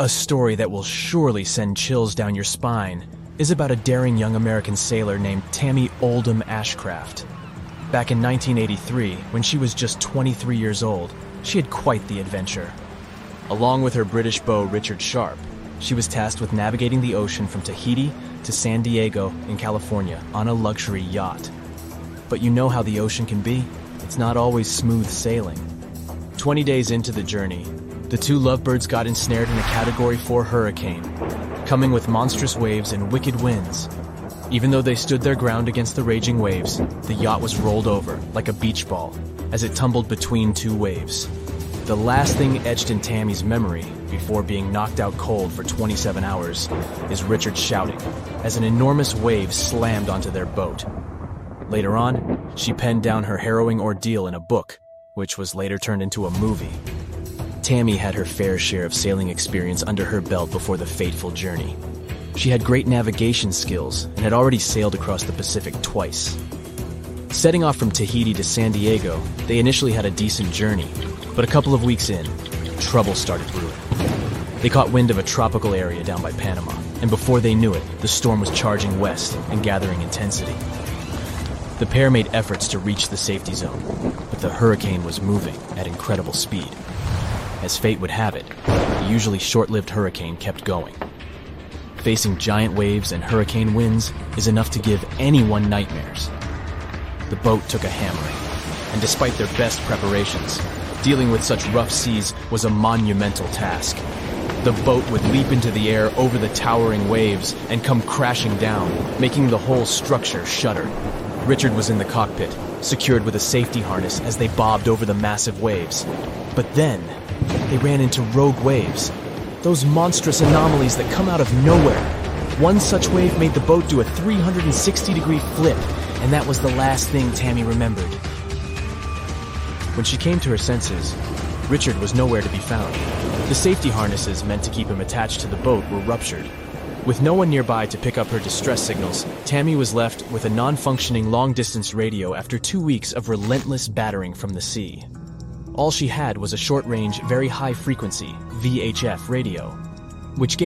A story that will surely send chills down your spine is about a daring young American sailor named Tami Oldham Ashcraft. Back in 1983, when she was just 23 years old, she had quite the adventure. Along with her British beau Richard Sharp, she was tasked with navigating the ocean from Tahiti to San Diego in California on a luxury yacht. But you know how the ocean can be? It's not always smooth sailing. 20 days into the journey, the two lovebirds got ensnared in a Category 4 hurricane, coming with monstrous waves and wicked winds. Even though they stood their ground against the raging waves, the yacht was rolled over like a beach ball as it tumbled between two waves. The last thing etched in Tami's memory before being knocked out cold for 27 hours is Richard shouting as an enormous wave slammed onto their boat. Later on, she penned down her harrowing ordeal in a book, which was later turned into a movie. Tami had her fair share of sailing experience under her belt before the fateful journey. She had great navigation skills and had already sailed across the Pacific twice. Setting off from Tahiti to San Diego, they initially had a decent journey, but a couple of weeks in, trouble started brewing. They caught wind of a tropical area down by Panama, and before they knew it, the storm was charging west and gathering intensity. The pair made efforts to reach the safety zone, but the hurricane was moving at incredible speed. As fate would have it, the usually short lived hurricane kept going. Facing giant waves and hurricane winds is enough to give anyone nightmares. The boat took a hammering, and despite their best preparations, dealing with such rough seas was a monumental task. The boat would leap into the air over the towering waves and come crashing down, making the whole structure shudder. Richard was in the cockpit, secured with a safety harness as they bobbed over the massive waves. But then, they ran into rogue waves. Those monstrous anomalies that come out of nowhere. One such wave made the boat do a 360 degree flip, and that was the last thing Tami remembered. When she came to her senses, Richard was nowhere to be found. The safety harnesses meant to keep him attached to the boat were ruptured. With no one nearby to pick up her distress signals, Tami was left with a non functioning long distance radio after two weeks of relentless battering from the sea. All she had was a short range, very high frequency VHF radio, which gave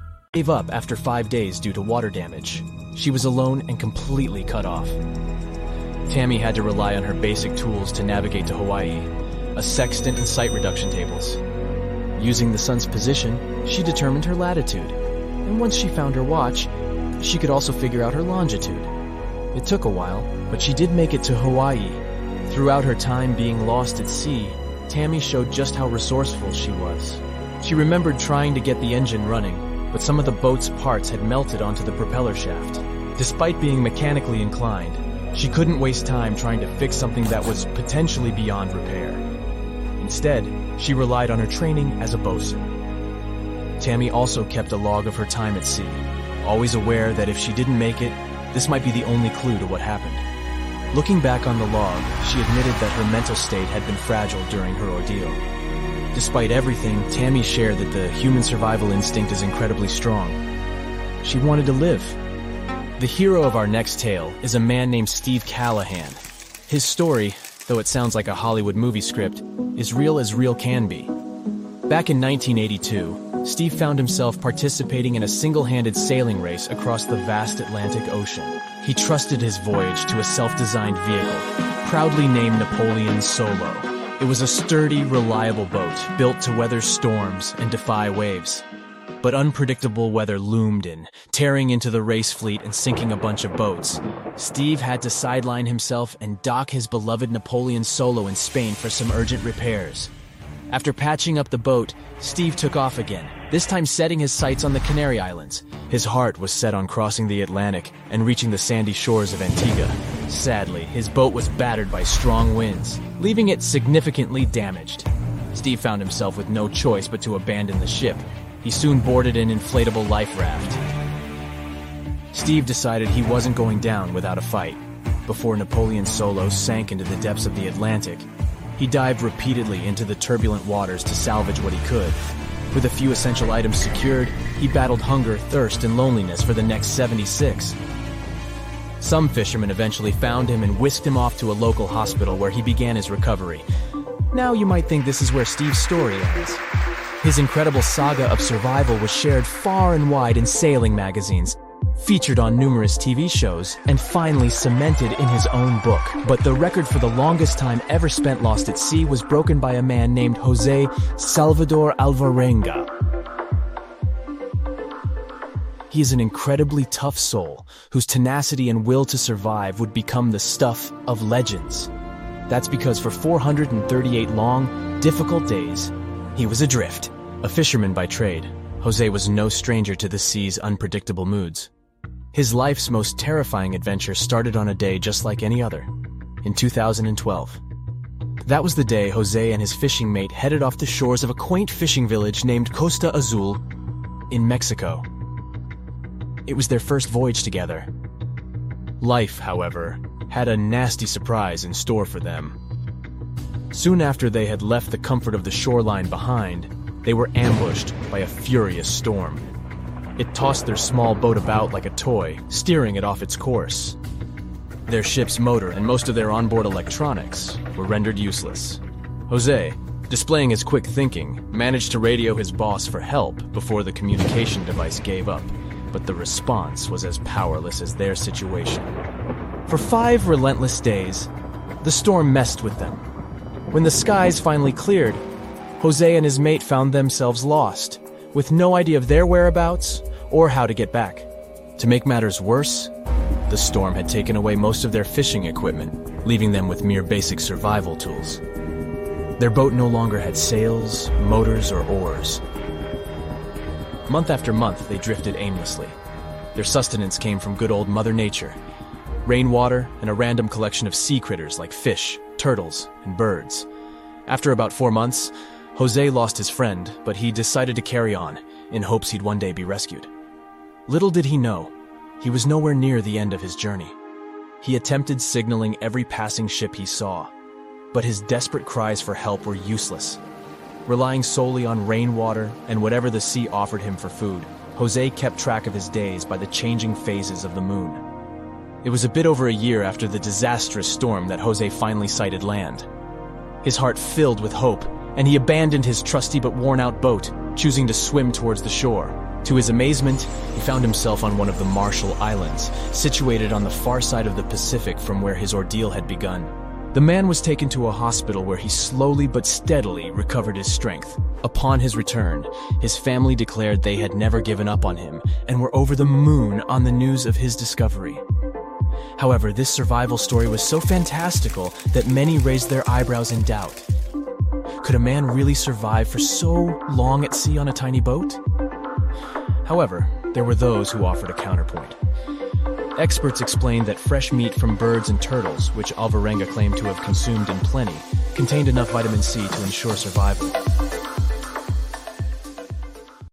Gave up after five days due to water damage. She was alone and completely cut off. Tami had to rely on her basic tools to navigate to Hawaii a sextant and sight reduction tables. Using the sun's position, she determined her latitude. And once she found her watch, she could also figure out her longitude. It took a while, but she did make it to Hawaii. Throughout her time being lost at sea, Tami showed just how resourceful she was. She remembered trying to get the engine running, but some of the boat's parts had melted onto the propeller shaft. Despite being mechanically inclined, she couldn't waste time trying to fix something that was potentially beyond repair. Instead, she relied on her training as a bosun. Tami also kept a log of her time at sea, always aware that if she didn't make it, this might be the only clue to what happened. Looking back on the log, she admitted that her mental state had been fragile during her ordeal. Despite everything, Tami shared that the human survival instinct is incredibly strong. She wanted to live. The hero of our next tale is a man named Steve Callahan. His story, though it sounds like a Hollywood movie script, is real as real can be. Back in 1982, Steve found himself participating in a single handed sailing race across the vast Atlantic Ocean. He trusted his voyage to a self designed vehicle, proudly named Napoleon Solo. It was a sturdy, reliable boat built to weather storms and defy waves. But unpredictable weather loomed in, tearing into the race fleet and sinking a bunch of boats. Steve had to sideline himself and dock his beloved Napoleon Solo in Spain for some urgent repairs. After patching up the boat, Steve took off again, this time setting his sights on the Canary Islands. His heart was set on crossing the Atlantic and reaching the sandy shores of Antigua. Sadly, his boat was battered by strong winds, leaving it significantly damaged. Steve found himself with no choice but to abandon the ship. He soon boarded an inflatable life raft. Steve decided he wasn't going down without a fight. Before Napoleon Solo sank into the depths of the Atlantic, he dived repeatedly into the turbulent waters to salvage what he could. With a few essential items secured, he battled hunger, thirst, and loneliness for the next 76. Some fishermen eventually found him and whisked him off to a local hospital where he began his recovery. Now you might think this is where Steve's story ends. His incredible saga of survival was shared far and wide in sailing magazines, featured on numerous TV shows, and finally cemented in his own book. But the record for the longest time ever spent lost at sea was broken by a man named Jose Salvador Alvarenga. He is an incredibly tough soul whose tenacity and will to survive would become the stuff of legends. That's because for 438 long, difficult days, he was adrift. A fisherman by trade, Jose was no stranger to the sea's unpredictable moods. His life's most terrifying adventure started on a day just like any other, in 2012. That was the day Jose and his fishing mate headed off the shores of a quaint fishing village named Costa Azul in Mexico. It was their first voyage together. Life, however, had a nasty surprise in store for them. Soon after they had left the comfort of the shoreline behind, they were ambushed by a furious storm. It tossed their small boat about like a toy, steering it off its course. Their ship's motor and most of their onboard electronics were rendered useless. Jose, displaying his quick thinking, managed to radio his boss for help before the communication device gave up, but the response was as powerless as their situation. For five relentless days, the storm messed with them. When the skies finally cleared, Jose and his mate found themselves lost, with no idea of their whereabouts or how to get back. To make matters worse, the storm had taken away most of their fishing equipment, leaving them with mere basic survival tools. Their boat no longer had sails, motors, or oars. Month after month, they drifted aimlessly. Their sustenance came from good old Mother Nature rainwater, and a random collection of sea critters like fish, turtles, and birds. After about four months, Jose lost his friend, but he decided to carry on, in hopes he'd one day be rescued. Little did he know, he was nowhere near the end of his journey. He attempted signaling every passing ship he saw, but his desperate cries for help were useless. Relying solely on rainwater and whatever the sea offered him for food, Jose kept track of his days by the changing phases of the moon. It was a bit over a year after the disastrous storm that Jose finally sighted land. His heart filled with hope, and he abandoned his trusty but worn out boat, choosing to swim towards the shore. To his amazement, he found himself on one of the Marshall Islands, situated on the far side of the Pacific from where his ordeal had begun. The man was taken to a hospital where he slowly but steadily recovered his strength. Upon his return, his family declared they had never given up on him and were over the moon on the news of his discovery. However, this survival story was so fantastical that many raised their eyebrows in doubt. Could a man really survive for so long at sea on a tiny boat? However, there were those who offered a counterpoint. Experts explained that fresh meat from birds and turtles, which Alvarenga claimed to have consumed in plenty, contained enough vitamin C to ensure survival.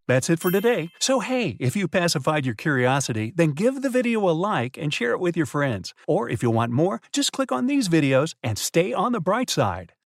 That's it for today. So, hey, if you pacified your curiosity, then give the video a like and share it with your friends. Or if you want more, just click on these videos and stay on the bright side.